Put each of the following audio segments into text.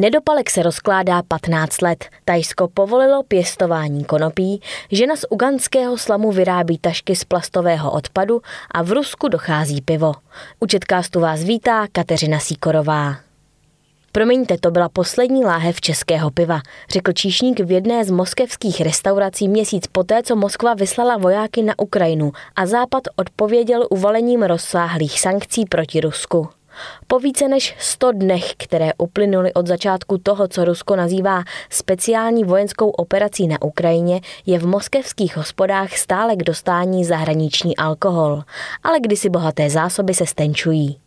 Nedopalek se rozkládá 15 let. Tajsko povolilo pěstování konopí, žena z uganského slamu vyrábí tašky z plastového odpadu a v Rusku dochází pivo. U Četkástu vás vítá Kateřina Síkorová. Promiňte, to byla poslední láhev českého piva, řekl číšník v jedné z moskevských restaurací měsíc poté, co Moskva vyslala vojáky na Ukrajinu a Západ odpověděl uvalením rozsáhlých sankcí proti Rusku. Po více než 100 dnech, které uplynuly od začátku toho, co Rusko nazývá speciální vojenskou operací na Ukrajině, je v moskevských hospodách stále k dostání zahraniční alkohol, ale kdysi bohaté zásoby se stenčují.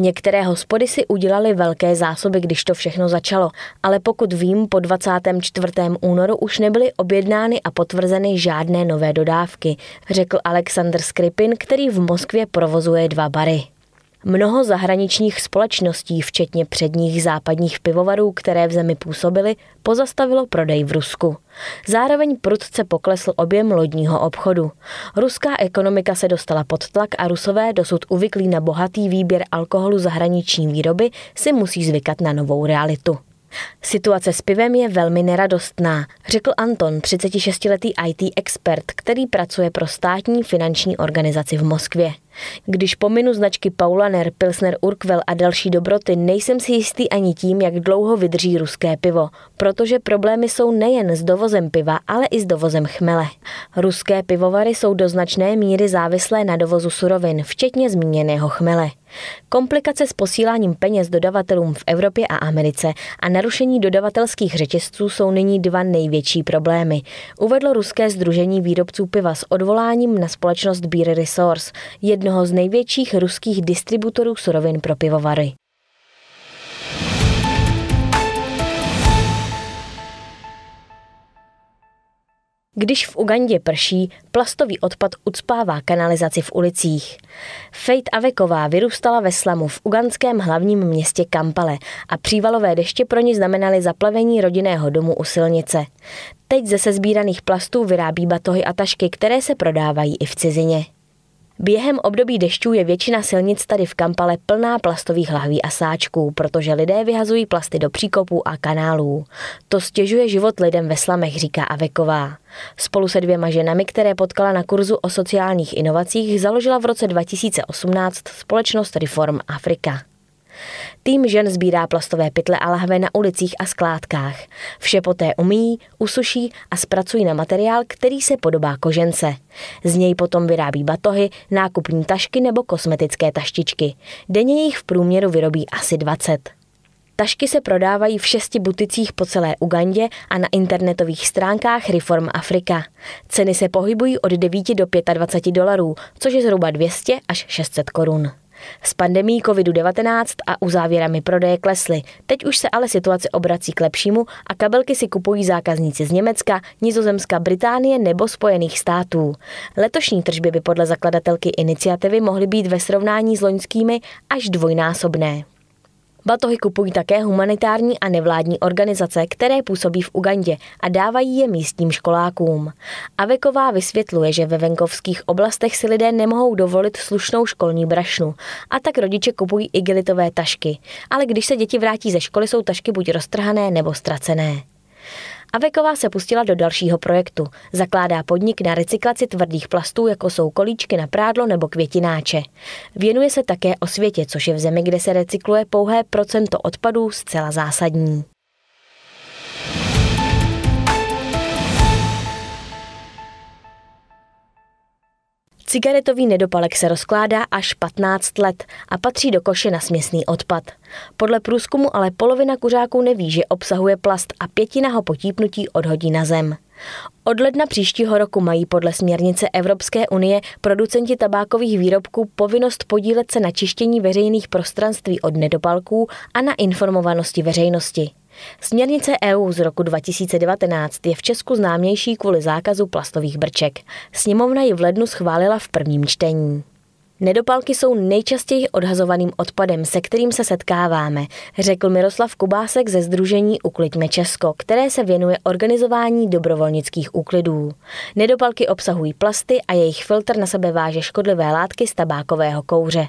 Některé hospody si udělali velké zásoby, když to všechno začalo, ale pokud vím, po 24. únoru už nebyly objednány a potvrzeny žádné nové dodávky, řekl Alexander Skripin, který v Moskvě provozuje dva bary. Mnoho zahraničních společností, včetně předních západních pivovarů, které v zemi působily, pozastavilo prodej v Rusku. Zároveň prudce poklesl objem lodního obchodu. Ruská ekonomika se dostala pod tlak a Rusové, dosud uvyklí na bohatý výběr alkoholu zahraniční výroby, si musí zvykat na novou realitu. Situace s pivem je velmi neradostná, řekl Anton, 36-letý IT expert, který pracuje pro státní finanční organizaci v Moskvě. Když pominu značky Paulaner, Pilsner Urquell a další dobroty, nejsem si jistý ani tím, jak dlouho vydrží ruské pivo, protože problémy jsou nejen s dovozem piva, ale i s dovozem chmele. Ruské pivovary jsou do značné míry závislé na dovozu surovin, včetně zmíněného chmele. Komplikace s posíláním peněz dodavatelům v Evropě a Americe a narušení dodavatelských řetězců jsou nyní dva největší problémy. Uvedlo ruské združení výrobců piva s odvoláním na společnost Beer Resource, jednoho z největších ruských distributorů surovin pro pivovary. Když v Ugandě prší, plastový odpad ucpává kanalizaci v ulicích. Fejt Aveková vyrůstala ve slamu v ugandském hlavním městě Kampale a přívalové deště pro ní znamenaly zaplavení rodinného domu u silnice. Teď ze sezbíraných plastů vyrábí batohy a tašky, které se prodávají i v cizině. Během období dešťů je většina silnic tady v Kampale plná plastových lahví a sáčků, protože lidé vyhazují plasty do příkopů a kanálů. To stěžuje život lidem ve slamech, říká Aveková. Spolu se dvěma ženami, které potkala na kurzu o sociálních inovacích, založila v roce 2018 společnost Reform Afrika. Tým žen sbírá plastové pytle a lahve na ulicích a skládkách. Vše poté umí, usuší a zpracují na materiál, který se podobá kožence. Z něj potom vyrábí batohy, nákupní tašky nebo kosmetické taštičky. Denně jich v průměru vyrobí asi 20. Tašky se prodávají v šesti buticích po celé Ugandě a na internetových stránkách Reform Afrika. Ceny se pohybují od 9 do 25 dolarů, což je zhruba 200 až 600 korun. S pandemí COVID-19 a uzávěrami prodeje klesly. Teď už se ale situace obrací k lepšímu a kabelky si kupují zákazníci z Německa, Nizozemska, Británie nebo Spojených států. Letošní tržby by podle zakladatelky iniciativy mohly být ve srovnání s loňskými až dvojnásobné. Batohy kupují také humanitární a nevládní organizace, které působí v Ugandě a dávají je místním školákům. Aveková vysvětluje, že ve venkovských oblastech si lidé nemohou dovolit slušnou školní brašnu a tak rodiče kupují igelitové tašky. Ale když se děti vrátí ze školy, jsou tašky buď roztrhané nebo ztracené. Aveková se pustila do dalšího projektu. Zakládá podnik na recyklaci tvrdých plastů, jako jsou kolíčky na prádlo nebo květináče. Věnuje se také o světě, což je v zemi, kde se recykluje pouhé procento odpadů zcela zásadní. Cigaretový nedopalek se rozkládá až 15 let a patří do koše na směsný odpad. Podle průzkumu ale polovina kuřáků neví, že obsahuje plast a pětina ho potípnutí odhodí na zem. Od ledna příštího roku mají podle směrnice Evropské unie producenti tabákových výrobků povinnost podílet se na čištění veřejných prostranství od nedopalků a na informovanosti veřejnosti. Směrnice EU z roku 2019 je v Česku známější kvůli zákazu plastových brček. Sněmovna ji v lednu schválila v prvním čtení. Nedopalky jsou nejčastěji odhazovaným odpadem, se kterým se setkáváme, řekl Miroslav Kubásek ze Združení Ukliďme Česko, které se věnuje organizování dobrovolnických úklidů. Nedopalky obsahují plasty a jejich filtr na sebe váže škodlivé látky z tabákového kouře.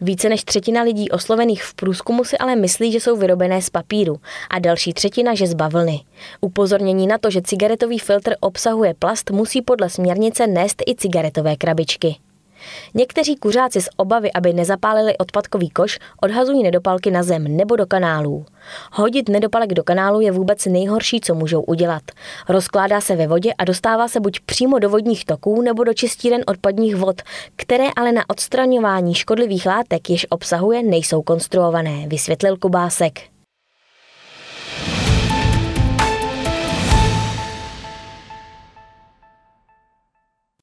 Více než třetina lidí oslovených v průzkumu si ale myslí, že jsou vyrobené z papíru a další třetina, že z bavlny. Upozornění na to, že cigaretový filtr obsahuje plast, musí podle směrnice nést i cigaretové krabičky. Někteří kuřáci z obavy, aby nezapálili odpadkový koš, odhazují nedopalky na zem nebo do kanálů. Hodit nedopalek do kanálu je vůbec nejhorší, co můžou udělat. Rozkládá se ve vodě a dostává se buď přímo do vodních toků nebo do čistíren odpadních vod, které ale na odstraňování škodlivých látek, jež obsahuje, nejsou konstruované, vysvětlil Kubásek.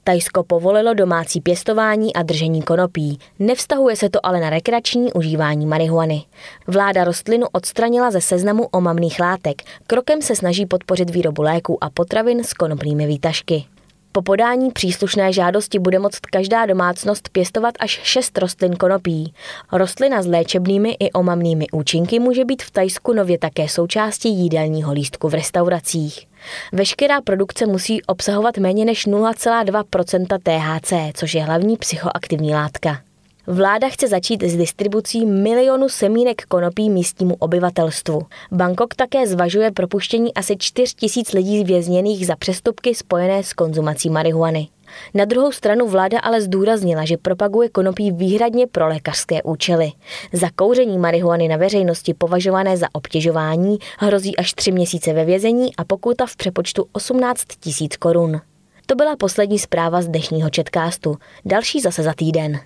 Tajsko povolilo domácí pěstování a držení konopí. Nevztahuje se to ale na rekreační užívání marihuany. Vláda rostlinu odstranila ze seznamu omamných látek. Krokem se snaží podpořit výrobu léků a potravin s konopnými výtažky. Po podání příslušné žádosti bude moct každá domácnost pěstovat až šest rostlin konopí. Rostlina s léčebnými i omamnými účinky může být v Tajsku nově také součástí jídelního lístku v restauracích. Veškerá produkce musí obsahovat méně než 0,2% THC, což je hlavní psychoaktivní látka. Vláda chce začít s distribucí milionu semínek konopí místnímu obyvatelstvu. Bangkok také zvažuje propuštění asi 4 tisíc lidí vězněných za přestupky spojené s konzumací marihuany. Na druhou stranu vláda ale zdůraznila, že propaguje konopí výhradně pro lékařské účely. Za kouření marihuany na veřejnosti považované za obtěžování hrozí až tři měsíce ve vězení a pokuta v přepočtu 18 tisíc korun. To byla poslední zpráva z dnešního četkástu. Další zase za týden.